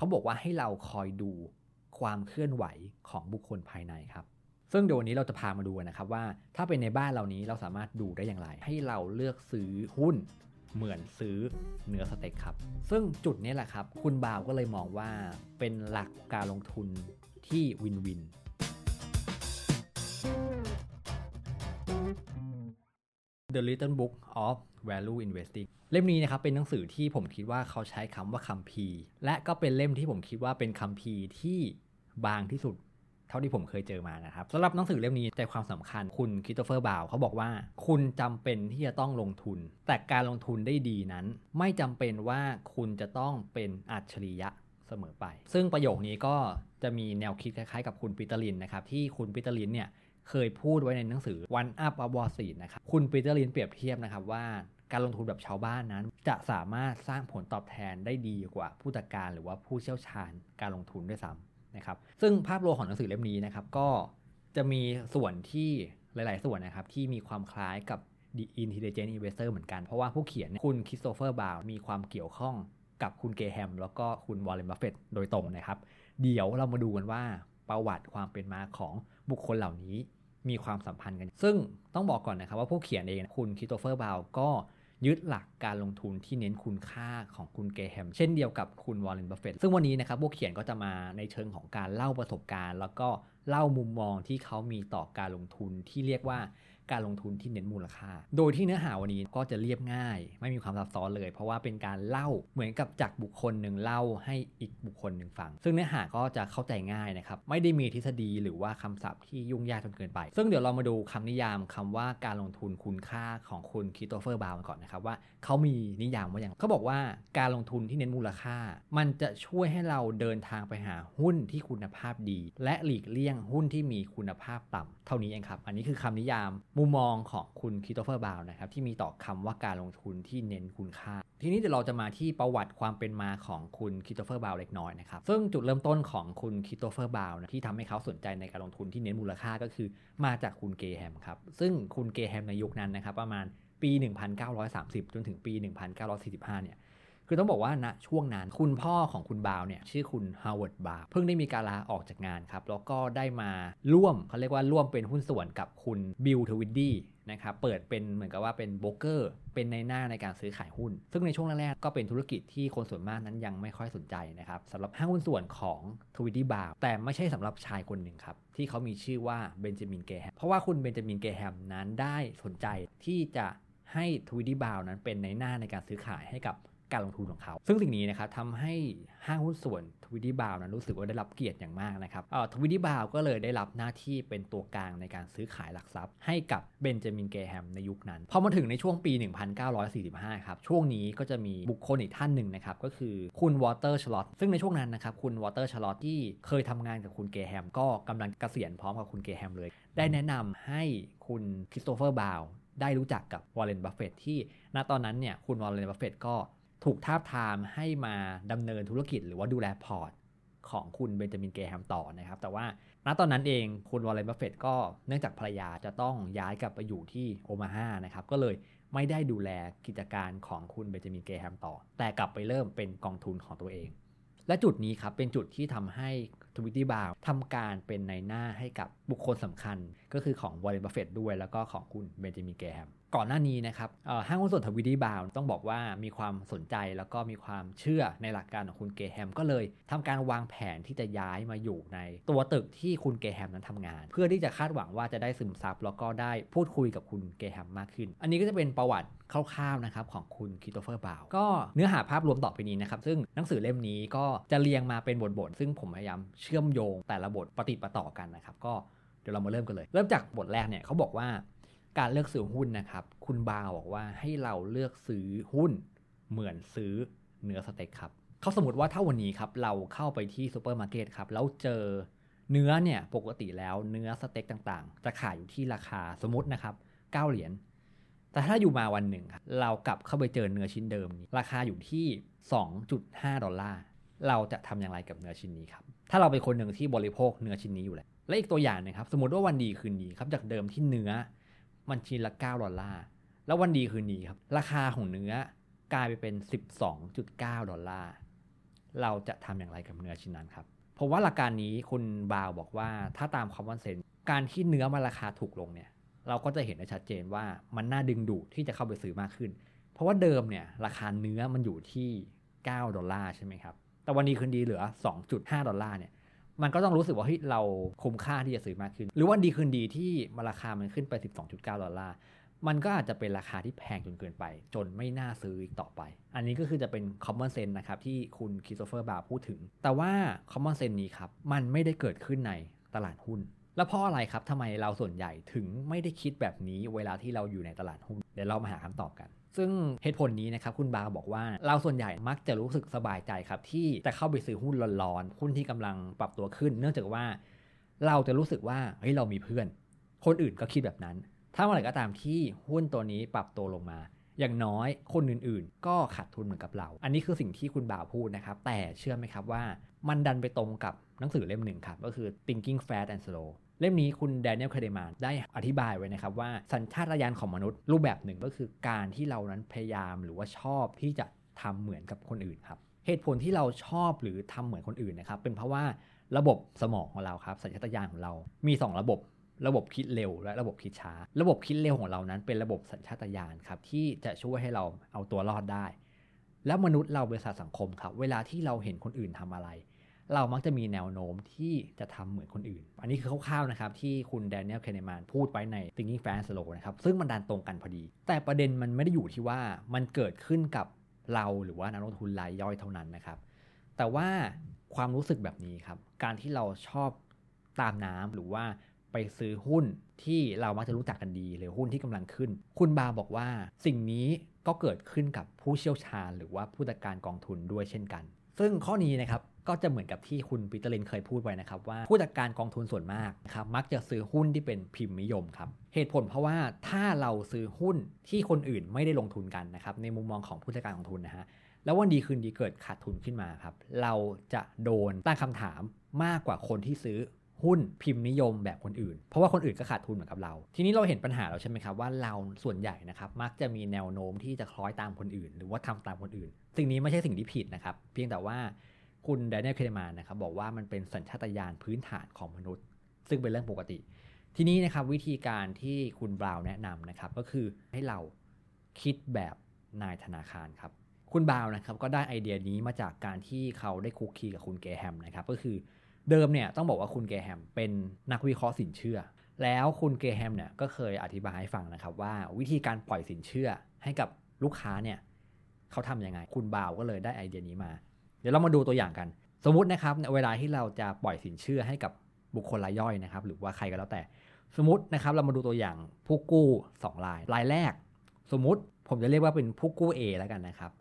เขาบอกว่าให้เราคอยดูความเคลื่อนไหวของบุคคลภายในครับ ซึ่งเดี๋ยววันนี้เราจะพามาดูนะครับว่าถ้าเป็นในบ้านเรานี้เราสามารถดูได้อย่างไร ให้เราเลือกซื้อหุ้นเหมือนซื้อเนื้อสเต็กครับ ซึ่งจุดนี้แหละครับ คุณบาวก็เลยมองว่าเป็นหลักการลงทุนที่วินวิน The Little Book of Value Investing เล่มนี้นะครับเป็นหนังสือที่ผมคิดว่าเขาใช้คำว่าคัมภีร์ และก็เป็นเล่มที่ผมคิดว่าเป็นคัมภีร์ที่บางที่สุด เท่าที่ผมเคยเจอมานะครับสำหรับหนังสือเล่มนี้ใจความสำคัญคุณคริสโตเฟอร์บาวเขาบอกว่า คุณจำเป็นที่จะต้องลงทุน แต่การลงทุนได้ดีนั้น ไม่จำเป็นว่าคุณจะต้องเป็นอัจฉริยะเสมอไป ซึ่งประโยคนี้ก็จะมีแนวคิดคล้ายๆ กับคุณปีเตอร์ลินนะครับที่คุณปีเตอร์ลินเนี่ย เคยพูดไว้ในหนังสือ One Up on Wall Street นะครับคุณปีเตอร์ลินเปรียบเทียบนะครับว่าการลงทุนแบบชาวบ้านนั้น จะสามารถสร้างผลตอบแทนได้ดีกว่าผู้จัดการหรือว่าผู้เชี่ยวชาญการลงทุนด้วยซ้ำนะครับซึ่งภาพรวมของหนังสือเล่มนี้นะครับก็จะมีส่วนที่หลาย ๆ ส่วนนะครับที่มีความคล้ายกับ The Intelligent Investor เหมือนกัน เพราะว่าผู้เขียนคุณคริสโตเฟอร์บาวมีความเกี่ยวข้องกับคุณเกแฮม แล้วก็คุณวอลเลนบัฟเฟตโดยตรงนะครับ เดี๋ยวเรามาดูกันว่าประวัติความเป็นมาของ บุคคลเหล่านี้มีความสัมพันธ์กัน ซึ่งต้องบอกก่อนนะครับว่าผู้เขียนเองคุณคริสโตเฟอร์บาวก็ยึดหลักการลงทุนที่เน้นคุณค่าของคุณเกแฮมเช่นเดียวกับคุณวอลเลนบัฟเฟตซึ่งวันนี้นะครับผู้เขียนก็จะมาในเชิงของการเล่าประสบการณ์ แล้วก็เล่ามุมมองที่เขามีต่อการลงทุนที่เรียกว่า การลงทุนที่เน้นมูลค่า โดยที่เนื้อหาวันนี้ก็จะเรียบง่าย ไม่มีความซับซ้อนเลย เพราะว่าเป็นการเล่าเหมือนกับจากบุคคลหนึ่งเล่าให้อีกบุคคลหนึ่งฟัง ซึ่งเนื้อหาก็จะเข้าใจง่ายนะครับ ไม่ได้มีทฤษฎีหรือว่าคำศัพท์ที่ยุ่งยากจนเกินไป ซึ่งเดี๋ยวเรามาดูคำนิยามคำว่าการลงทุนคุณค่าของคุณคริสโตเฟอร์บาวก่อนนะครับว่า เขามีนิยามว่าอย่างเขาบอกว่าการลงทุนที่เน้นมูลค่า มันจะช่วยให้เราเดินทางไปหาหุ้นที่คุณภาพดี และหลีกเลี่ยงหุ้นที่มีคุณภาพต่ำเท่านี้เองครับ อันนี้คือคำนิยามมุมมองของคุณคริสโตเฟอร์บาวนะครับที่มีต่อคำว่าการลงทุนที่เน้นคุณค่า ทีนี้เดี๋ยวเราจะมาที่ประวัติความเป็นมาของคุณคริสโตเฟอร์บาวเล็กน้อยนะครับซึ่งจุดเริ่มต้นของคุณคริสโตเฟอร์บาวนะที่ทำให้เขาสนใจในการลงทุนที่เน้นมูลค่าก็คือ มาจากคุณเกแฮมครับซึ่งคุณเกแฮมในยุคนั้นนะครับประมาณ ปี 1930 จนถึงปี 1945 เนี่ย คือต้องบอกว่าณช่วงนั้นคุณพ่อของคุณบาวเนี่ย ชื่อคุณฮาวเวิร์ดบาวเพิ่งได้มีการลาออกจากงานครับ แล้วก็ได้มาร่วมเขาเรียกว่าร่วมเป็นหุ้นส่วนกับคุณบิลทวิดดี้นะครับเปิดเป็นเหมือนกับว่าเป็นโบรกเกอร์ เป็นนายหน้าในการซื้อขายหุ้น ซึ่งในช่วงแรกๆก็เป็นธุรกิจที่คนส่วนมากนั้นยังไม่ค่อยสนใจนะครับสำหรับห้างหุ้นส่วนของทวิดดี้บาวแต่ไม่ใช่สำหรับชายคนหนึ่งครับ ที่เขามีชื่อว่าเบนจามินเกแฮมเพราะว่าคุณเบนจามินเกแฮมนั้นได้สนใจที่จะ ให้ทวิดดี้บาวนั้นเป็นนายหน้าในการซื้อขายให้กับการลงทุนของเขา ซึ่งสิ่งนี้นะครับทำให้ห้างหุ้นส่วนทวิดีบาวนั้นรู้สึกว่าได้รับเกียรติอย่างมากนะครับทวิดีบาวก็เลยได้รับหน้าที่เป็นตัวกลางในการซื้อขายหลักทรัพย์ ให้กับเบนจามินเกแฮมในยุคนั้น พอมาถึงในช่วงปี 1945 ครับ ช่วงนี้ก็จะมีบุคคลอีกท่านหนึ่งนะครับ ก็คือคุณวอเตอร์ชลอตซึ่งในช่วงนั้นนะครับคุณวอเตอร์ชลอตที่เคยทำงานกับคุณเกแฮมก็กำลังเกษียณพร้อมกับคุณเกแฮมเลย ได้แนะนำให้คุณคริสโตเฟอร์บาว ได้รู้จักกับวอลเลนบัฟเฟตที่ณตอนนั้นเนี่ยคุณวอลเลนบัฟเฟตก็ถูกทาบทามให้มาดำเนินธุรกิจหรือว่าดูแลพอร์ตของคุณเบนจามินเกแฮมต่อนะครับ แต่ว่าณตอนนั้นเองคุณวอลเลนบัฟเฟตก็เนื่องจากภรรยาจะต้องย้ายกลับไปอยู่ที่โอมาฮานะครับ ก็เลยไม่ได้ดูแลกิจการของคุณเบนจามินเกแฮมต่อ แต่กลับไปเริ่มเป็นกองทุนของตัวเอง และจุดนี้ครับเป็นจุดที่ทำให้ ทวิดดี้บาวทำการเป็นนายหน้าให้กับบุคคลสำคัญ ก็คือของวอลเลนบัฟเฟตด้วย แล้วก็ของคุณเบนจามินเกแฮม ก่อนหน้านี้นะครับห้างหุ้นส่วนทวิดดี้บาวต้องบอกว่ามีความสนใจแล้วก็มีความเชื่อในหลักการของคุณเกแฮม ก็เลยทำการวางแผนที่จะย้ายมาอยู่ในตัวตึกที่คุณเกแฮมนั้นทำงาน เพื่อที่จะคาดหวังว่าจะได้ซึมซับแล้วก็ได้พูดคุยกับคุณเกแฮมมากขึ้น อันนี้ก็จะเป็นประวัติคร่าวๆนะครับของคุณคริสโตเฟอร์บาวก็เนื้อหาภาพรวมต่อไปนี้นะครับซึ่งหนังสือเล่มนี้ก็จะเรียงมาเป็นบทๆซึ่งผมพยายามเชื่อมโยงแต่ละบทปะติดปะต่อกันนะครับก็เดี๋ยวเรามาเริ่มกันเลย เริ่มจากบทแรกเนี่ยเขาบอกว่า การเลือกซื้อหุ้นนะครับ คุณบาวบอกว่าให้เราเลือกซื้อหุ้นเหมือนซื้อเนื้อสเต็กครับเขาสมมติว่าถ้าวันนี้ครับเราเข้าไปที่ซูเปอร์มาร์เก็ตครับแล้วเจอเนื้อเนี่ยปกติแล้วเนื้อสเต็กต่างๆ จะขายอยู่ที่ราคาสมมตินะครับ9เหรียญแต่ถ้าอยู่มาวันหนึ่งครับเรากลับเข้าไปเจอเนื้อชิ้นเดิมนี้ ราคาอยู่ที่ 2.5 ดอลลาร์เราจะทำอย่างไรกับเนื้อชิ้นนี้ครับถ้าเราเป็นคนหนึ่งที่บริโภคเนื้อชิ้นนี้อยู่แล้วและอีกตัวอย่างนะครับ สมมติว่าวันดีคืนดีครับจากเดิมที่เนื้อ มันชิ้นละ 9 ดอลลาร์ แล้ววันดีคืนดีครับ ราคาของเนื้อกลายไปเป็น 12.9 ดอลลาร์ เราจะทำอย่างไรกับเนื้อชิ้นนั้นครับ ผมว่าหลักการนี้คุณบาวบอกว่าถ้าตามคอมมอนเซนการที่เนื้อมันราคาถูกลงเนี่ย เราก็จะเห็นได้ชัดเจนว่ามันน่าดึงดูดที่จะเข้าไปซื้อมากขึ้น เพราะว่าเดิมเนี่ยราคาเนื้อมันอยู่ที่ 9 ดอลลาร์ใช่ไหมครับ แต่วันดีคืนดีเหลือ 2.5 ดอลลาร์เนี่ย มันก็ต้องรู้สึกว่าเฮ้ยเราคุ้มค่าที่จะซื้อมากขึ้น หรือวันดีคืนดีที่มาราคามันขึ้นไป 12.9 ดอลลาร์มันก็อาจจะเป็นราคาที่แพงจนเกินไป จนไม่น่าซื้ออีกต่อไป อันนี้ก็คือจะเป็น common sense นะครับ ที่คุณคริสโตเฟอร์บาวพูดถึง แต่ว่า common sense นี้ครับ มันไม่ได้เกิดขึ้นในตลาดหุ้น แล้วเพราะอะไรครับทำไมเราส่วนใหญ่ถึงไม่ได้คิดแบบนี้เวลาที่เราอยู่ในตลาดหุ้น เดี๋ยวเรามาหาคำตอบกัน ซึ่งเหตุผลนี้นะครับคุณบาบอกว่าเราส่วนใหญ่มักจะรู้สึกสบายใจครับที่จะเข้าไปซื้อหุ้นร้อนๆหุ้นที่กำลังปรับตัวขึ้น เนื่องจากว่าเราจะรู้สึกว่าเฮ้ยเรามีเพื่อน คนอื่นก็คิดแบบนั้น ถ้าเมื่อไหร่ก็ตามที่หุ้นตัวนี้ปรับตัวลงมา อย่างน้อยคนอื่นๆ ก็ขาดทุนเหมือนกับเรา อันนี้คือสิ่งที่คุณบ่าวพูดนะครับ แต่เชื่อไหมครับว่ามันดันไปตรงกับหนังสือเล่มหนึ่งครับ ก็คือ Thinking Fast and Slow เล่มนี้คุณแดเนียลคาเดมานได้อธิบายไว้นะครับว่าสัญชาตญาณของมนุษย์รูปแบบหนึ่งก็คือการที่เรานั้นพยายามหรือว่าชอบที่จะทำเหมือนกับคนอื่นครับเหตุผลที่เราชอบหรือทำเหมือนคนอื่นนะครับเป็นเพราะว่าระบบสมองของเราครับสัญชาตญาณของเรามี 2 ระบบระบบคิดเร็วและระบบคิดช้า ระบบคิดเร็วของเรานั้นเป็นระบบสัญชาตญาณครับที่จะช่วยให้เราเอาตัวรอดได้ แล้วมนุษย์เราเป็นสัตว์สังคมครับ เวลาที่เราเห็นคนอื่นทำอะไร เรามักจะมีแนวโน้มที่จะทำเหมือนคนอื่น อันนี้คือคร่าวๆนะครับที่คุณแดเนียล เคเนมานพูดไว้ใน Thinking Fast Slow นะครับ ซึ่งมันดันตรงกันพอดี แต่ประเด็นมันไม่ได้อยู่ที่ว่ามันเกิดขึ้นกับเราหรือว่านักลงทุนรายย่อยเท่านั้นนะครับ แต่ว่าความรู้สึกแบบนี้ครับ การที่เราชอบตามน้ำหรือว่าไปซื้อหุ้นที่เรามักจะรู้จักกันดีหรือหุ้นที่กำลังขึ้น คุณบาบอกว่าสิ่งนี้ก็เกิดขึ้นกับผู้เชี่ยวชาญ หรือว่าผู้จัดการกองทุนด้วยเช่นกัน ซึ่งข้อนี้นะครับ ก็จะเหมือนกับที่คุณปีเตอร์ลินเคยพูดไว้นะครับว่าผู้จัดการกองทุนส่วนมากนะครับมักจะซื้อหุ้นที่เป็นพิมพ์นิยมครับเหตุผลเพราะว่าถ้าเราซื้อหุ้นที่คนอื่นไม่ได้ลงทุนกันนะครับในมุมมองของผู้จัดการกองทุนนะฮะแล้ววันดีคืนดีเกิดขาดทุนขึ้นมาครับเราจะโดนตั้งคำถามมากกว่าคนที่ซื้อหุ้นพิมพ์นิยมแบบคนอื่น เพราะว่าคนอื่นก็ขาดทุนเหมือนกับเรา ทีนี้เราเห็นปัญหาแล้วใช่ไหมครับว่าเราส่วนใหญ่นะครับมักจะมีแนวโน้มที่จะคล้อยตามคนอื่น หรือว่าทำตามคนอื่น สิ่งนี้ไม่ใช่สิ่งที่ผิดนะครับเพียงแต่ว่า คุณแดเนียลเคเดมานนะครับบอกว่ามันเป็นสัญชาตญาณพื้นฐานของมนุษย์ ซึ่งเป็นเรื่องปกติ ทีนี้นะครับวิธีการที่คุณบราวน์แนะนำนะครับก็คือให้เราคิดแบบนายธนาคารครับคุณบราวน์นะครับก็ได้ไอเดียนี้มาจากการที่เขาได้คุกคีกับคุณเกแฮมนะครับก็คือเดิมเนี่ยต้องบอกว่าคุณเกแฮมเป็นนักวิเคราะห์สินเชื่อ แล้วคุณเกแฮมเนี่ยก็เคยอธิบายให้ฟังนะครับว่าวิธีการปล่อยสินเชื่อให้กับลูกค้าเนี่ยเขาทำยังไง คุณบาวก็เลยได้ไอเดียนี้มา เดี๋ยวเรามาดูตัวอย่างกัน สมมตินะครับเวลาที่เราจะปล่อยสินเชื่อให้กับบุคคลรายย่อยนะครับ หรือว่าใครก็แล้วแต่ สมมตินะครับเรามาดูตัวอย่างผู้กู้2รายรายแรก สมมติผมจะเรียกว่าเป็นผู้กู้ A แล้วกันนะครับ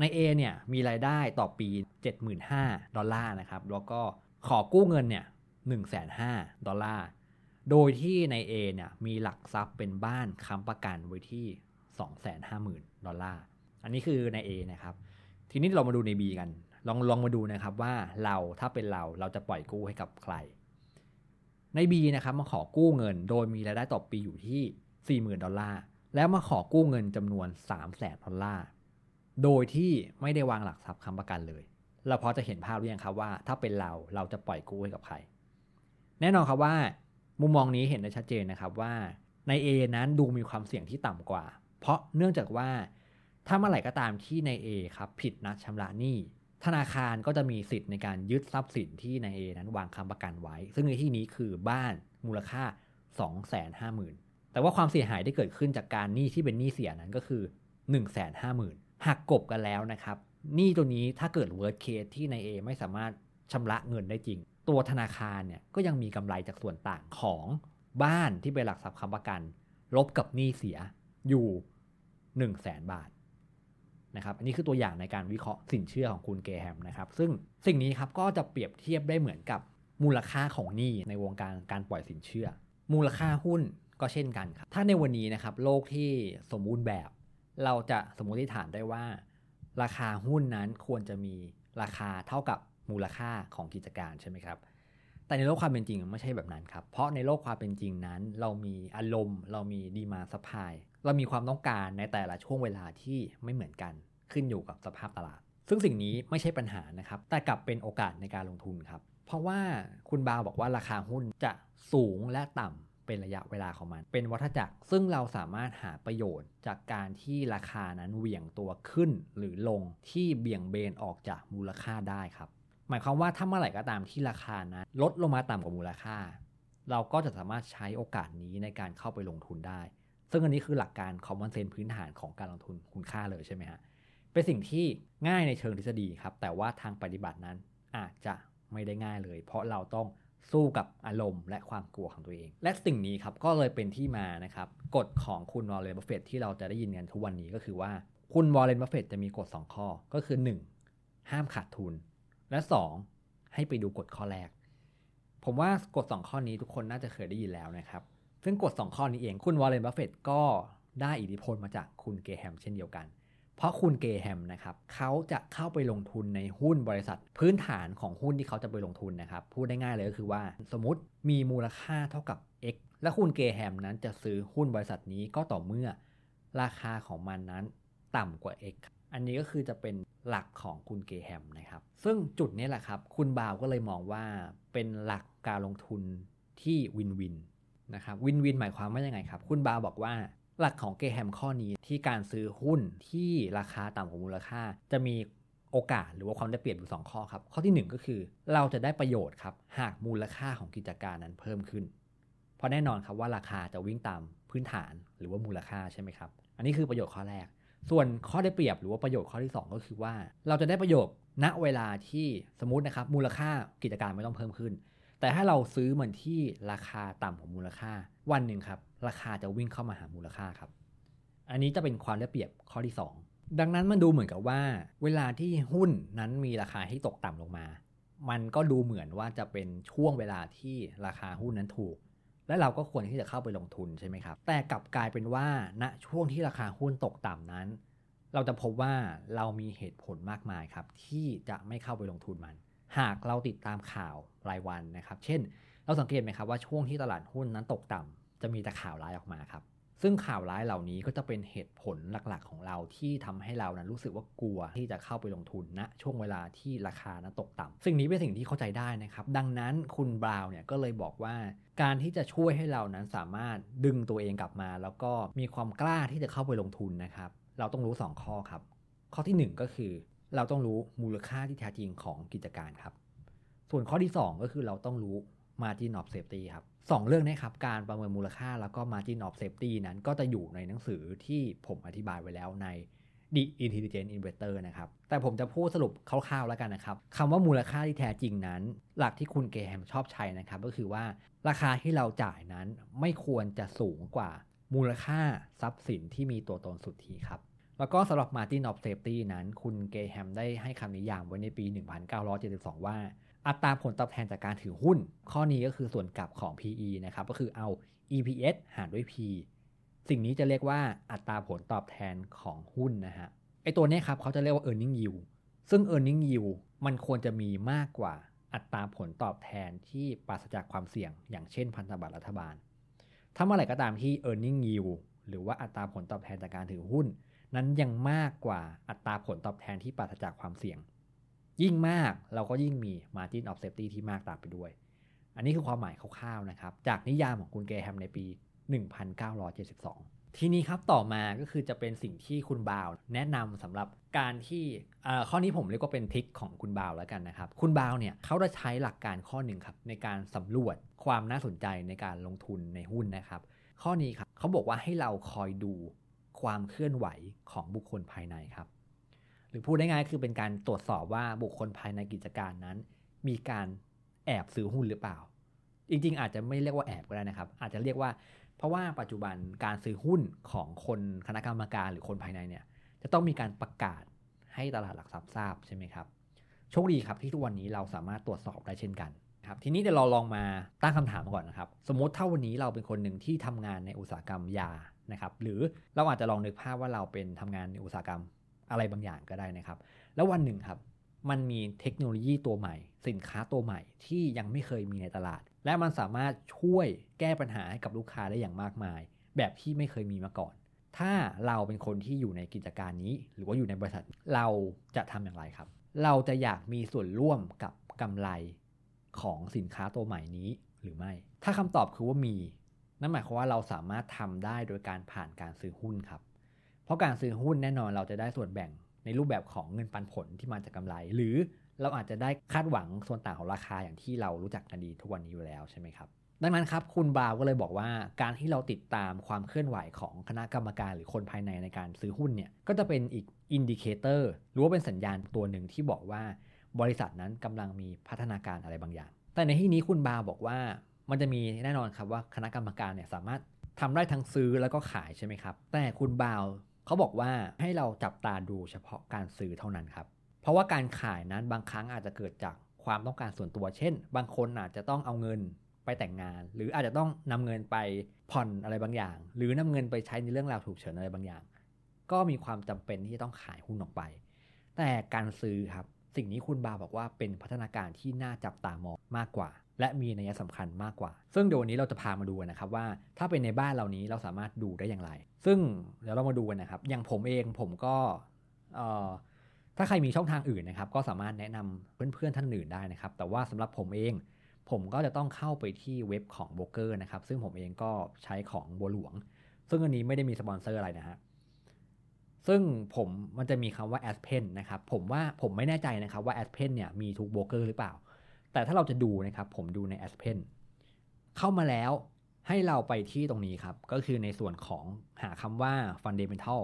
ใน A เนี่ยมีรายได้ต่อปี 75,000ดอลลาร์นะครับแล้วก็ขอกู้เงินเนี่ย1 5 0 0 0ดอลลาร์โดยที่ใน A เนี่ยมีหลักทรัพย์เป็นบ้านค้ำประกันไว้ที่ 250,000 ดอลลาร์ อันนี้คือใน A นะครับ ทีนี้เรามาดูใน B กัน ลองลองมาดูนะครับว่าเราถ้าเป็นเราเราจะปล่อยกู้ให้กับใคร นาย B นะครับมาขอกู้เงิน โดยมีรายได้ต่อปีอยู่ที่ 40,000 ดอลลาร์ แล้วมาขอกู้เงินจำนวน 300,000ดอลลาร์ โดยที่ไม่ได้วางหลักทรัพย์ค้ำประกันเลย เราพอจะเห็นภาพหรือยังครับว่า ถ้าเป็นเราเราจะปล่อยกู้ให้กับใคร แน่นอนครับว่า มุมมองนี้เห็นได้ชัดเจนนะครับว่าใน A นั้นดูมีความเสี่ยงที่ต่ำกว่า เพราะเนื่องจากว่าถ้าเมื่อไหร่ก็ตามที่ใน A ครับผิดนัดชำระหนี้ ธนาคารก็จะมีสิทธิ์ในการยึดทรัพย์สินที่ใน A นั้นวางค้ำประกันไว้ ซึ่งในที่นี้คือบ้านมูลค่า 250,000 แต่ว่าความเสียหายที่เกิดขึ้นจากการหนี้ที่เป็นหนี้เสียนั้นก็คือ 150,000หักกบกันแล้วนะครับหนี้ตัวนี้ถ้าเกิด worst case ที่ใน A ไม่สามารถชำระเงินได้จริง ตัวธนาคารเนี่ยก็ยังมีกำไรจากส่วนต่างของบ้านที่เป็นหลักทรัพย์ค้ำประกัน ลบกับหนี้เสียอยู่ 1 0 0 0 0แบาท นะครับอันนี้คือตัวอย่างในการวิเคราะห์สินเชื่อของคุณเกแฮมนะครับซึ่งสิ่งนี้ครับก็จะเปรียบเทียบได้เหมือนกับมูลค่าของหนี้ในวงการการปล่อยสินเชื่อ มูลค่าหุ้นก็เช่นกันครับ ถ้าในวันนี้นะครับโลกที่สมบูรณ์แบบ เราจะสมมติฐานได้ว่า ราคาหุ้นนั้นควรจะมีราคาเท่ากับมูลค่าของกิจการใช่ไหมครับ แต่ในโลกความเป็นจริงไม่ใช่แบบนั้นครับ เพราะในโลกความเป็นจริงนั้น เรามีอารมณ์ เรามีดีมาสปายเรามีความต้องการในแต่ละช่วงเวลาที่ไม่เหมือนกัน ขึ้นอยู่กับสภาพตลาด ซึ่งสิ่งนี้ไม่ใช่ปัญหานะครับ แต่กลับเป็นโอกาสในการลงทุนครับ เพราะว่าคุณบาวบอกว่าราคาหุ้นจะสูงและต่ำเป็นระยะเวลาของมัน เป็นวัฏจักร ซึ่งเราสามารถหาประโยชน์จากการที่ราคานั้นเหวี่ยงตัวขึ้นหรือลงที่เบี่ยงเบนออกจากมูลค่าได้ครับ หมายความว่าถ้าเมื่อไหร่ก็ตามที่ราคานั้นลดลงมาต่ำกว่ามูลค่า เราก็จะสามารถใช้โอกาสนี้ในการเข้าไปลงทุนได้ ซึ่งอันนี้คือหลักการ common sense พื้นฐานของการลงทุนคุณค่าเลยใช่ไหมฮะ เป็นสิ่งที่ง่ายในเชิงทฤษฎีครับ แต่ว่าทางปฏิบัตินั้นอาจจะไม่ได้ง่ายเลย เพราะเราต้องสู้กับอารมณ์และความกลัวของตัวเอง และสิ่งนี้ครับก็เลยเป็นที่มานะครับกฎของคุณวอร์เรนบัฟเฟตต์ที่เราจะได้ยินกันทุกวันนี้ก็คือว่าคุณวอร์เรนบัฟเฟตต์จะมีกฎ 2 ข้อก็คือ 1. ห้ามขาดทุน และ 2. ให้ไปดูกฎข้อแรก ผมว่ากฎ 2 ข้อนี้ทุกคนน่าจะเคยได้ยินแล้วนะครับ ซึ่งกฎ 2 ข้อนี้เองคุณวอร์เรนบัฟเฟตต์ก็ได้อิทธิพลมาจากคุณเกรแฮมเช่นเดียวกัน เพราะคุณเกรแฮมนะครับเขาจะเข้าไปลงทุนในหุ้นบริษัท พื้นฐานของหุ้นที่เขาจะไปลงทุนนะครับ พูดได้ง่ายเลยก็คือว่า สมมติมีมูลค่าเท่ากับ x และคุณเกรแฮมนั้นจะซื้อหุ้นบริษัทนี้ก็ต่อเมื่อ ราคาของมันนั้นต่ำกว่า x อันนี้ก็คือจะเป็นหลักของคุณเกรแฮมนะครับ ซึ่งจุดนี้แหละครับ คุณบราวน์ก็เลยมองว่าเป็นหลักการลงทุนที่วินวินนะครับวินวินหมายความว่ายังไงครับ คุณบาวบอกว่า หลักของเกแฮมข้อนี้ที่การซื้อหุ้นที่ราคาต่ำกว่ามูลค่า จะมีโอกาสหรือว่าความได้เปรียบอยู่ 2 ข้อครับ ข้อที่ 1 ก็คือ เราจะได้ประโยชน์ครับหากมูลค่าของกิจการนั้นเพิ่มขึ้น เพราะแน่นอนครับว่าราคาจะวิ่งตามพื้นฐานหรือว่ามูลค่าใช่ไหมครับอันนี้คือประโยชน์ข้อแรก ส่วนข้อได้เปรียบหรือว่าประโยชน์ข้อที่ 2 ก็คือว่า เราจะได้ประโยชน์ณเวลาที่สมมตินะครับมูลค่ากิจการไม่ต้องเพิ่มขึ้น แต่ถ้าเราซื้อเหมันที่ราคาต่ำกว่ามูลค่า วันหนึ่งครับ ราคาจะวิ่งเข้ามาหามูลค่าครับ อันนี้จะเป็นความได้เปรียบข้อที่ 2 ดังนั้นมันดูเหมือนกับว่า เวลาที่หุ้นนั้นมีราคาที่ตกต่ำลงมา มันก็ดูเหมือนว่าจะเป็นช่วงเวลาที่ราคาหุ้นนั้นถูก และเราก็ควรที่จะเข้าไปลงทุนใช่ไหมครับ แต่กลับกลายเป็นว่าณช่วงที่ราคาหุ้นตกต่ำนั้น เราจะพบว่าเรามีเหตุผลมากมายครับ ที่จะไม่เข้าไปลงทุนมัน หากเราติดตามข่าว รายวันนะครับ เช่น เราสังเกตไหมครับว่าช่วงที่ตลาดหุ้นนั้นตกต่ำจะมีแต่ข่าวร้ายออกมาครับ ซึ่งข่าวร้ายเหล่านี้ก็จะเป็นเหตุผลหลักๆ ของเราที่ทำให้เรานั้นรู้สึกว่ากลัวที่จะเข้าไปลงทุนณนะช่วงเวลาที่ราคานั้นตกต่ำสิ่งนี้เป็นสิ่งที่เข้าใจได้นะครับ ดังนั้นคุณบราวน์เนี่ยก็เลยบอกว่า การที่จะช่วยให้เรานั้นสามารถดึงตัวเองกลับมา แล้วก็มีความกล้าที่จะเข้าไปลงทุนนะครับ เราต้องรู้ 2 ข้อครับ ข้อที่ 1 ก็คือเราต้องรู้มูลค่าที่แท้จริงของกิจการครับ ส่วนข้อที่ 2 ก็คือเราต้องรู้ margin of safety ครับสองเรื่องนี้ครับ การประเมินมูลค่าแล้วก็ margin of safety นั้นก็จะอยู่ในหนังสือที่ผมอธิบายไว้แล้วใน The Intelligent Investor นะครับ แต่ผมจะพูดสรุปคร่าวๆแล้วกันนะครับคำว่ามูลค่าที่แท้จริงนั้น หลักที่คุณเกแฮมชอบใช้นะครับ ก็คือว่าราคาที่เราจ่ายนั้นไม่ควรจะสูงกว่ามูลค่าทรัพย์สินที่มีตัวตนสุทธิครับ แล้วก็สำหรับ Margin of Safety นั้น คุณเกแฮมได้ให้คำนิยามไว้ในปี 1972 ว่า อัตราผลตอบแทนจากการถือหุ้น ข้อนี้ก็คือส่วนกลับของ PE นะครับ ก็คือเอา EPS หารด้วย P สิ่งนี้จะเรียกว่าอัตราผลตอบแทนของหุ้นนะฮะ ไอตัวนี้ครับเขาจะเรียกว่า earning yield ซึ่ง earning yield มันควรจะมีมากกว่าอัตราผลตอบแทนที่ปราศจากความเสี่ยง อย่างเช่นพันธบัตรรัฐบาล ถ้าเมื่อไหร่ก็ตามที่ earning yield หรือว่าอัตราผลตอบแทนจากการถือหุ้น นั้นยังมากกว่าอัตราผลตอบแทนที่ปราศจากความเสี่ยง ยิ่งมากเราก็ยิ่งมี margin of safety ที่มากตามไปด้วย อันนี้คือความหมายคร่าวๆนะครับ จากนิยามของคุณเกแฮมในปี 1972 ทีนี้ครับต่อมาก็คือจะเป็นสิ่งที่คุณบาวแนะนำสำหรับการที่ข้อนี้ผมเรียกว่าเป็นทิกของคุณบาวแล้วกันนะครับ คุณบาวเนี่ยเขาจะใช้หลักการข้อหนึ่งครับในการสำรวจความน่าสนใจในการลงทุนในหุ้นนะครับ ข้อนี้ครับเขาบอกว่าให้เราคอยดูความเคลื่อนไหวของบุคคลภายในครับ หรือพูดได้ง่ายคือเป็นการตรวจสอบว่าบุคคลภายในกิจการนั้น มีการแอบซื้อหุ้นหรือเปล่า จริง ๆ อาจจะไม่เรียกว่าแอบก็ได้นะครับ อาจจะเรียกว่า เพราะว่าปัจจุบันการซื้อหุ้นของคนคณะกรรมการหรือคนภายในเนี่ย จะต้องมีการประกาศให้ตลาดหลักทรัพย์ทราบใช่ไหมครับโชคดีครับที่ทุกวันนี้เราสามารถตรวจสอบได้เช่นกันครับทีนี้เดี๋ยวเราลองมาตั้งคำถามก่อนนะครับ สมมติถ้าวันนี้เราเป็นคนหนึ่งที่ทำงานในอุตสาหกรรมยานะครับ หรือเราอาจจะลองนึกภาพว่าเราเป็นทำงานในอุตสาหกรรม อะไรบางอย่างก็ได้นะครับ แล้ววันหนึ่งครับ มันมีเทคโนโลยีตัวใหม่ สินค้าตัวใหม่ที่ยังไม่เคยมีในตลาด และมันสามารถช่วยแก้ปัญหาให้กับลูกค้าได้อย่างมากมาย แบบที่ไม่เคยมีมาก่อน ถ้าเราเป็นคนที่อยู่ในกิจการนี้ หรือว่าอยู่ในบริษัทเราจะทำอย่างไรครับ เราจะอยากมีส่วนร่วมกับกำไรของสินค้าตัวใหม่นี้หรือไม่ ถ้าคำตอบคือว่ามี นั่นหมายความว่าเราสามารถทำได้โดยการผ่านการซื้อหุ้นครับ เพราะการซื้อหุ้นแน่นอนเราจะได้ส่วนแบ่งในรูปแบบของเงินปันผลที่มาจากกาไร หรือเราอาจจะได้คาดหวังส่วนต่างของราคาอย่างที่เรารู้จักกันดีทุกวันนี้อยู่แล้วใช่ไหมครับดังนั้นครับคุณบราวน์ก็เลยบอกว่าการที่เราติดตามความเคลื่อนไหวของคณะกรรมการหรือคนภายในในการซื้อหุ้นเนี่ยก็จะเป็นอีก indicator หรือว่าเป็นสัญญาณตัวหนึ่งที่บอกว่า บริษัทนั้นกำลังมีพัฒนาการอะไรบางอย่าง แต่ในที่นี้คุณบราวน์บอกว่า มันจะมีแน่นอนครับว่าคณะกรรมการเนี่ยสามารถทำได้ทั้งซื้อแล้วก็ขายใช่ไหมครับแต่คุณบราวน์ เขาบอกว่าให้เราจับตาดูเฉพาะการซื้อเท่านั้นครับ เพราะว่าการขายนั้นบางครั้งอาจจะเกิดจากความต้องการส่วนตัว เช่น บางคนอาจจะต้องเอาเงินไปแต่งงาน หรืออาจจะต้องนำเงินไปผ่อนอะไรบางอย่าง หรือนำเงินไปใช้ในเรื่องราวถูกเฉินอะไรบางอย่าง ก็มีความจำเป็นที่จะต้องขายหุ้นออกไป แต่การซื้อครับ สิ่งนี้คุณบาบอกว่าเป็นพัฒนาการที่น่าจับตามองมากกว่า และมีนัยสำคัญมากกว่า ซึ่งเดี๋ยววันนี้เราจะพามาดูนะครับว่าถ้าเป็นในบ้านเหล่านี้เราสามารถดูได้อย่างไร ซึ่งเดี๋ยวเรามาดูกันนะครับ อย่างผมเองผมก็ถ้าใครมีช่องทางอื่นนะครับ ก็สามารถแนะนำเพื่อนๆท่านอื่นได้นะครับ แต่ว่าสำหรับผมเอง ผมก็จะต้องเข้าไปที่เว็บของโบรกเกอร์นะครับ ซึ่งผมเองก็ใช้ของบัวหลวง ซึ่งอันนี้ไม่ได้มีสปอนเซอร์อะไรนะฮะซึ่งผมมันจะมีคำว่า Aspen นะครับ ผมว่าผมไม่แน่ใจนะครับว่า a s p e n เนี่ยมีทุกโบรกเกอร์หรือเปล่า แต่ถ้าเราจะดูนะครับผมดูใน a s p e n เข้ามาแล้วให้เราไปที่ตรงนี้ครับ ก็คือในส่วนของหาคำว่า fundamental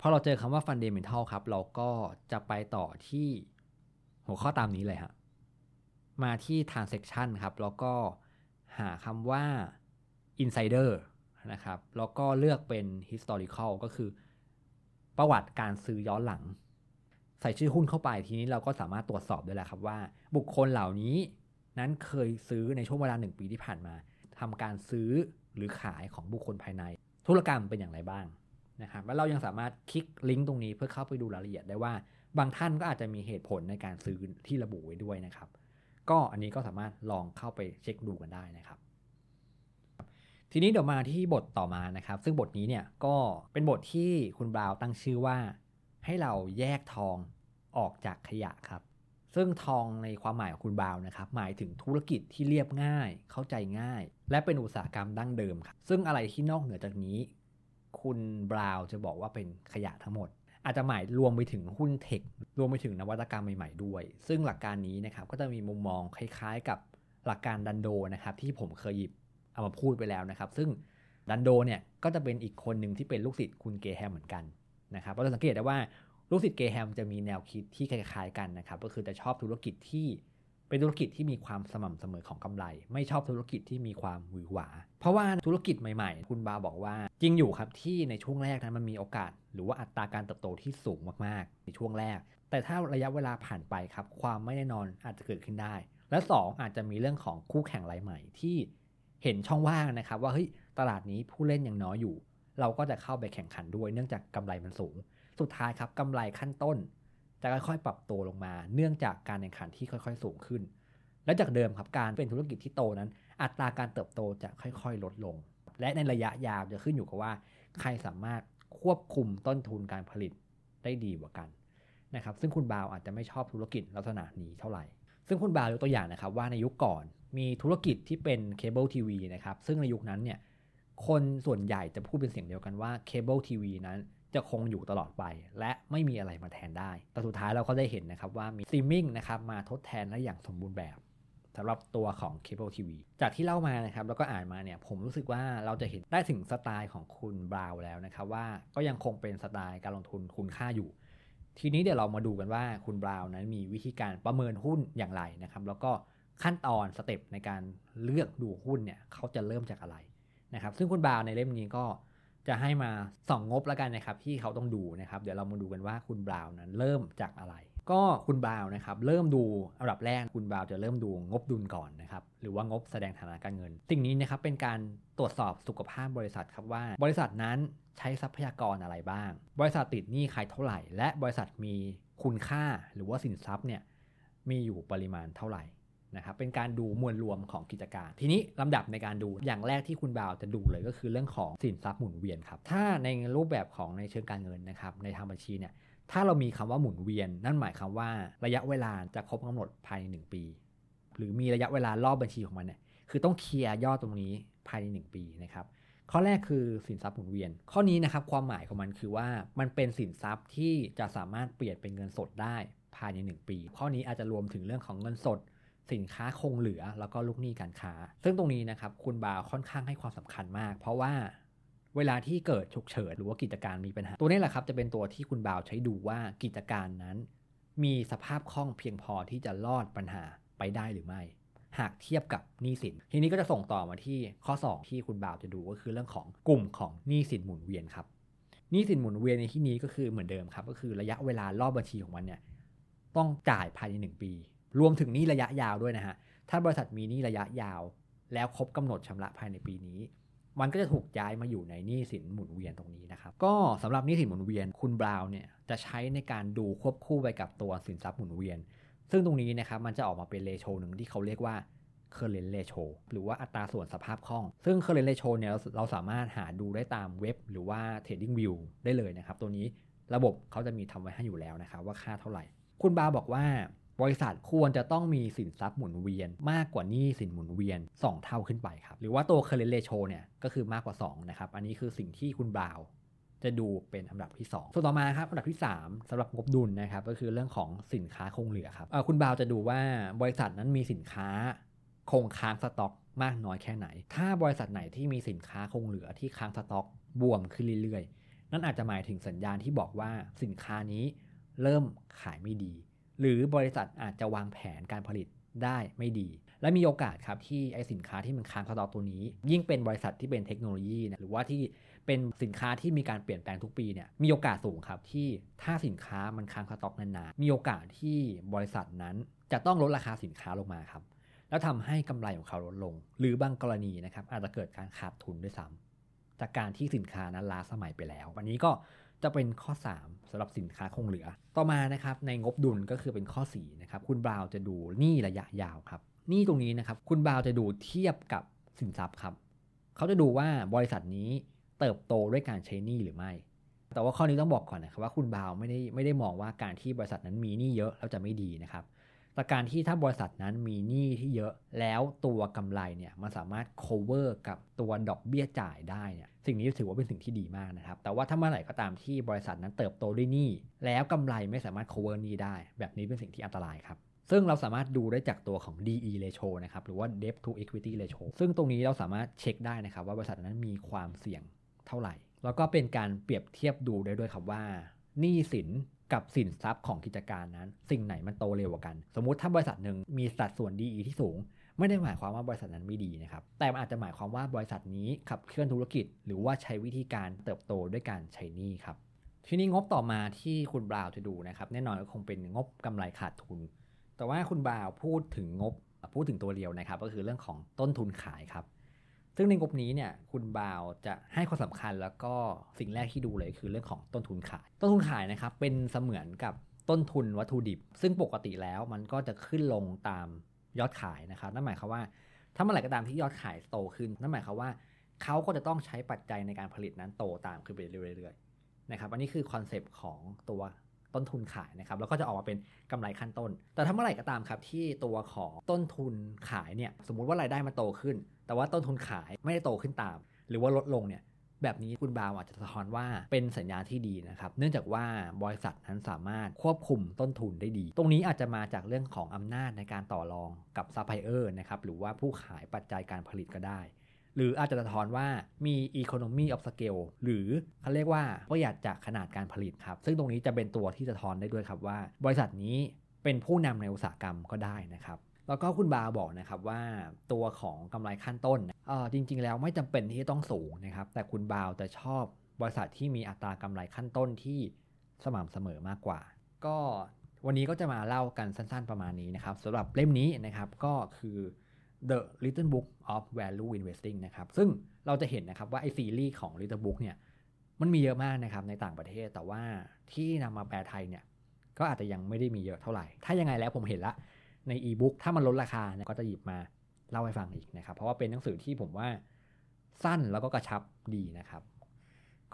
พอเราเจอคำว่า fundamental ครับ เราก็จะไปต่อที่หัวข้อตามนี้เลยฮะมาที่ transaction ครับ แล้วก็หาคำว่า insider นะครับ แล้วก็เลือกเป็น historical ก็คือประวัติการซื้อย้อนหลัง ใส่ชื่อหุ้นเข้าไปทีนี้เราก็สามารถตรวจสอบได้แล้วครับว่า บุคคลเหล่านี้นั้นเคยซื้อในช่วงเวลาหนึ่งปีที่ผ่านมาทำการซื้อหรือขายของบุคคลภายใน ธุรกรรมเป็นอย่างไรบ้างนะครับแล้วเรายังสามารถคลิกลิงก์ตรงนี้เพื่อเข้าไปดูรายละเอียดได้ว่า บางท่านก็อาจจะมีเหตุผลในการซื้อที่ระบุไว้ด้วยนะครับ ก็อันนี้ก็สามารถลองเข้าไปเช็คดูกันได้นะครับ ทีนี้เดี๋ยวมาที่บทต่อมานะครับ ซึ่งบทนี้เนี่ยก็เป็นบทที่คุณบราวตั้งชื่อว่า ให้เราแยกทองออกจากขยะครับ ซึ่งทองในความหมายของคุณบราวนะครับ หมายถึงธุรกิจที่เรียบง่าย เข้าใจง่าย และเป็นอุตสาหกรรมดั้งเดิมครับ ซึ่งอะไรที่นอกเหนือจากนี้ คุณบราวจะบอกว่าเป็นขยะทั้งหมด อาจจะหมายรวมไปถึงหุ้นเทค รวมไปถึงนวัตกรรมใหม่ๆด้วย ซึ่งหลักการนี้นะครับก็จะมีมุมมองคล้ายๆ กับหลักการดันโดนะครับที่ผมเคยหยิบเอามาพูดไปแล้วนะครับ ซึ่งดันโดเนี่ยก็จะเป็นอีกคนหนึ่งที่เป็นลูกศิษย์คุณเกแฮมเหมือนกัน นะครับเราสังเกตได้ว่าลูกศิษย์เกแฮมจะมีแนวคิดที่คล้ายๆกันนะครับ ก็คือจะชอบธุรกิจที่เป็นธุรกิจที่มีความสม่ำเสมอของกำไร ไม่ชอบธุรกิจที่มีความหวือหวา เพราะว่าธุรกิจใหม่ๆ คุณบาบอกว่า จริงอยู่ครับที่ในช่วงแรกนั้นมันมีโอกาส หรือว่าอัตราการเติบโตที่สูงมากๆ ในช่วงแรก แต่ถ้าระยะเวลาผ่านไปครับ ความไม่แน่นอนอาจจะเกิดขึ้นได้ และ 2 อาจจะมีเรื่องของคู่แข่งรายใหม่ที่เห็นช่องว่างนะครับ ว่าเฮ้ยตลาดนี้ผู้เล่นยังน้อยอยู่ เราก็จะเข้าไปแข่งขันด้วยเนื่องจากกำไรมันสูง สุดท้ายครับกำไรขั้นต้น จะค่อยๆปรับตัวลงมา เนื่องจากการแข่งขันที่ค่อยๆสูงขึ้น และจากเดิมครับการเป็นธุรกิจที่โตนั้น อัตราการเติบโตจะค่อยๆ ลดลง และในระยะยาวจะขึ้นอยู่กับว่า ใครสามารถควบคุมต้นทุนการผลิตได้ดีกว่ากันนะครับซึ่งคุณบราวน์อาจจะไม่ชอบธุรกิจลักษณะนี้เท่าไหร่ ซึ่งคุณบราวน์ยกตัวอย่างนะครับว่าในยุคก่อนมีธุรกิจที่เป็นเคเบิลทีวีนะครับซึ่งในยุคนั้นเนี่ย คนส่วนใหญ่จะพูดเป็นเสียงเดียวกันว่าเคเบิลทีวีนั้นจะคงอยู่ตลอดไป และไม่มีอะไรมาแทนได้ แต่สุดท้ายเราก็ได้เห็นนะครับว่ามีสตรีมมิ่งนะครับมาทดแทนได้อย่างสมบูรณ์แบบสำหรับตัวของ Cable TV จากที่เล่ามานะครับแล้วก็อ่านมาเนี่ยผมรู้สึกว่าเราจะเห็นได้ถึงสไตล์ของคุณบราวน์แล้วนะครับว่าก็ยังคงเป็นสไตล์การลงทุนคุณค่าอยู่ ทีนี้เดี๋ยวเรามาดูกันว่าคุณบราวนั้นมีวิธีการประเมินหุ้นอย่างไรนะครับแล้วก็ขั้นตอนสเต็ปในการเลือกดูหุ้นเนี่ยเขาจะเริ่มจากอะไร นะครับ ซึ่งคุณบราวในเล่มนี้ก็จะให้มาส่องงบแล้วกันนะครับ ที่เขาต้องดูนะครับ เดี๋ยวเรามาดูกันว่าคุณบราวนั้นเริ่มจากอะไร ก็คุณบราวนะครับ เริ่มดูอันดับแรกคุณบราวจะเริ่มดูงบดุลก่อนนะครับ หรือว่างบแสดงฐานะการเงิน สิ่งนี้นะครับเป็นการตรวจสอบสุขภาพบริษัทครับว่า บริษัทนั้นใช้ทรัพยากรอะไรบ้าง บริษัทติดหนี้ใครเท่าไหร่ และบริษัทมีคุณค่าหรือว่าสินทรัพย์เนี่ยมีอยู่ปริมาณเท่าไหร่ นะครับเป็นการดูมวลรวมของกิจการ ทีนี้ลำดับในการดูอย่างแรกที่คุณบ่าวจะดูเลยก็คือเรื่องของสินทรัพย์หมุนเวียนครับถ้าในรูปแบบของในเชิงการเงินนะครับในทางบัญชีเนี่ยถ้าเรามีคำว่าหมุนเวียน นั่นหมายความว่าระยะเวลาจะครบกำหนดภายใน 1 ปี หรือมีระยะเวลารอบบัญชีของมันเนี่ยคือต้องเคลียร์ยอดตรงนี้ภายใน 1 ปีนะครับข้อแรกคือสินทรัพย์หมุนเวียน ข้อนี้นะครับความหมายของมันคือว่ามันเป็นสินทรัพย์ที่จะสามารถเปลี่ยนเป็นเงินสดได้ภายใน 1 ปี ข้อนี้อาจจะรวมถึงเรื่องของเงินสด สินค้าคงเหลือแล้วก็ลูกหนี้การค้า ซึ่งตรงนี้นะครับคุณบาวค่อนข้างให้ความสำคัญมาก เพราะว่าเวลาที่เกิดฉุกเฉินหรือว่ากิจการมีปัญหา ตัวนี้แหละครับจะเป็นตัวที่คุณบาวใช้ดูว่ากิจการนั้น มีสภาพคล่องเพียงพอที่จะรอดปัญหาไปได้หรือไม่ หากเทียบกับหนี้สิน ทีนี้ก็จะส่งต่อมาที่ข้อ 2 ที่คุณบาวจะดูก็คือเรื่องของกลุ่มของหนี้สินหมุนเวียนครับหนี้สินหมุนเวียนในที่นี้ก็คือเหมือนเดิมครับก็คือระยะเวลารอบบัญชีของมันเนี่ยต้องจ่ายภายใน 1 ปี รวมถึงหนี้ระยะยาวด้วยนะฮะ ถ้าบริษัทมีหนี้ระยะยาว แล้วครบกำหนดชำระภายในปีนี้ มันก็จะถูกย้ายมาอยู่ในหนี้สินหมุนเวียนตรงนี้นะครับ ก็สำหรับหนี้สินหมุนเวียนคุณบราวน์เนี่ยจะใช้ในการดูควบคู่ไปกับตัวสินทรัพย์หมุนเวียน ซึ่งตรงนี้นะครับมันจะออกมาเป็นเลโชหนึ่งที่เขาเรียกว่า current ratio หรือว่าอัตราส่วนสภาพคล่อง ซึ่ง current ratio เนี่ยเราสามารถหาดูได้ตามเว็บ หรือว่า trading view ได้เลยนะครับ ตัวนี้ระบบเขาจะมีทำไว้ให้อยู่แล้วนะครับว่าค่าเท่าไหร่ คุณบาบอกว่า บริษัทควรจะต้องมีสินทรัพย์หมุนเวียน มากกว่านี้สินหมุนเวียน 2 เท่าขึ้นไปครับ หรือว่าตัว current ratio เนี่ยก็คือมากกว่า 2 นะครับ อันนี้คือสิ่งที่คุณบาวจะดูเป็นอันดับที่ 2 ส่วนต่อมาครับอันดับที่ 3สำหรับงบดุลนะครับก็คือเรื่องของสินค้าคงเหลือครับคุณบาวจะดูว่าบริษัทนั้นมีสินค้าคงค้างสต็อก มากน้อยแค่ไหน ถ้าบริษัทไหนที่มีสินค้าคงเหลือที่ค้างสต็อก บวมขึ้นเรื่อยๆ นั่นอาจจะหมายถึงสัญญาณที่บอกว่าสินค้านี้เริ่มขายไม่ดี หรือบริษัทอาจจะวางแผนการผลิตได้ไม่ดี และมีโอกาสครับที่ไอสินค้าที่มันค้างสต็อกตัวนี้ ยิ่งเป็นบริษัทที่เป็นเทคโนโลยีนะหรือว่าที่เป็นสินค้าที่มีการเปลี่ยนแปลงทุกปีเนี่ยมีโอกาสสูงครับที่ถ้าสินค้ามันค้างสต็อกนานๆมีโอกาสที่บริษัทนั้นจะต้องลดราคาสินค้าลงมาครับแล้วทำให้กำไรของเขาลดลง หรือบางกรณีนะครับอาจจะเกิดการขาดทุนด้วยซ้ำจากการที่สินค้านั้นล้าสมัยไปแล้ว วันนี้ก็ จะเป็นข้อ 3สำหรับสินค้าคงเหลือ ต่อมานะครับในงบดุลก็คือเป็นข้อ4นะครับคุณบราวจะดูหนี้ระยะยาวครับหนี้ตรงนี้นะครับคุณบราวจะดูเทียบกับสินทรัพย์ครับเขาจะดูว่าบริษัทนี้เติบโตด้วยการใช้หนี้หรือไม่ แต่ว่าข้อนี้ต้องบอกก่อนนะครับว่าคุณบาวไม่ได้ไม่ได้มองว่าการที่บริษัทนั้นมีหนี้เยอะแล้วจะไม่ดีนะครับแต่การที่ถ้าบริษัทนั้นมีหนี้ที่เยอะแล้วตัวกำไรเนี่ยมันสามารถ cover กับตัวดอกเบี้ยจ่ายได้เนี่ย สิ่งนี้ถือว่าเป็นสิ่งที่ดีมากนะครับ แต่ว่าถ้าเมื่อไหร่ก็ตามที่บริษัทนั้นเติบโตด้วยหนี้แล้วกำไรไม่สามารถ cover หนี้ได้ แบบนี้เป็นสิ่งที่อันตรายครับซึ่งเราสามารถดูได้จากตัวของ DE ratio นะครับ หรือว่า debt to equity ratio ซึ่งตรงนี้เราสามารถเช็คได้นะครับ ว่าบริษัทนั้นมีความเสี่ยงเท่าไหร่ แล้วก็เป็นการเปรียบเทียบดูได้ด้วยครับว่าหนี้สินกับสินทรัพย์ของกิจการนั้น สิ่งไหนมันโตเร็วกว่ากัน สมมุติถ้าบริษัทหนึ่งมีสัดส่วน DE ที่สูง ไม่ได้หมายความว่าบริษัทนั้นไม่ดีนะครับ แต่มันอาจจะหมายความว่าบริษัทนี้ขับเคลื่อนธุรกิจ หรือว่าใช้วิธีการเติบโตด้วยการใช้หนี้ครับ ทีนี้งบต่อมาที่คุณบราวจะดูนะครับแน่นอนก็คงเป็นงบกำไรขาดทุน แต่ว่าคุณบราวพูดถึงงบพูดถึงตัวเดียวนะครับ ก็คือเรื่องของต้นทุนขายครับ ซึ่งในงบนี้เนี่ยคุณบาวจะให้ความสำคัญแล้วก็สิ่งแรกที่ดูเลยคือเรื่องของต้นทุนขาย ต้นทุนขายนะครับเป็นเสมือนกับต้นทุนวัตถุดิบ ซึ่งปกติแล้วมันก็จะขึ้นลงตาม ยอดขายนะครับ นั่นหมายความว่า ถ้าเมื่อไหร่ก็ตามที่ยอดขายโตขึ้น นั่นหมายความว่าเขาก็จะต้องใช้ปัจจัยในการผลิตนั้นโตตามขึ้นไปเรื่อยๆนะครับ อันนี้คือคอนเซปต์ของตัวต้นทุนขายนะครับ แล้วก็จะออกมาเป็นกำไรขั้นต้น แต่ถ้าเมื่อไหร่ก็ตามครับที่ตัวของต้นทุนขายเนี่ย สมมุติว่ารายได้มันโตขึ้น แต่ว่าต้นทุนขายไม่ได้โตขึ้นตาม หรือว่าลดลงเนี่ย แบบนี้คุณบราวน์อาจจะสะท้อนว่าเป็นสัญญาณที่ดีนะครับ เนื่องจากว่าบริษัทนั้นสามารถควบคุมต้นทุนได้ดี ตรงนี้อาจจะมาจากเรื่องของอำนาจในการต่อรองกับซัพพลายเออร์นะครับหรือว่าผู้ขายปัจจัยการผลิตก็ได้ หรืออาจจะสะท้อนว่ามี economy of scale หรือเขาเรียกว่าประหยัดจากขนาดการผลิตครับ ซึ่งตรงนี้จะเป็นตัวที่สะท้อนได้ด้วยครับว่า บริษัทนี้เป็นผู้นำในอุตสาหกรรมก็ได้นะครับ แล้วก็คุณบราวน์บอกนะครับว่าตัวของกำไรขั้นต้นเออจริง ๆ แล้วไม่จำเป็นที่ต้องสูงนะครับ แต่คุณบราวน์จะชอบบริษัทที่มีอัตรากำไรขั้นต้นที่สม่ำเสมอมากกว่า ก็วันนี้ก็จะมาเล่ากันสั้นๆประมาณนี้นะครับสำหรับเล่มนี้นะครับก็คือ The Little Book of Value Investing นะครับซึ่งเราจะเห็นนะครับว่าไอซีรีส์ของ Little Book เนี่ยมันมีเยอะมากนะครับในต่างประเทศแต่ว่าที่นำมาแปลไทยเนี่ยก็อาจจะยังไม่ได้มีเยอะเท่าไหร่ ถ้ายังไงแล้วผมเห็นละ ในอีบุ๊กถ้ามันลดราคาเนี่ยก็จะหยิบมาเล่าให้ฟังอีกนะครับ เพราะว่าเป็นหนังสือที่ผมว่าสั้นแล้วก็กระชับดีนะครับ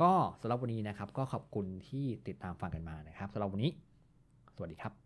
ก็สำหรับวันนี้นะครับก็ขอบคุณที่ติดตามฟังกันมานะครับสำหรับวันนี้ สวัสดีครับ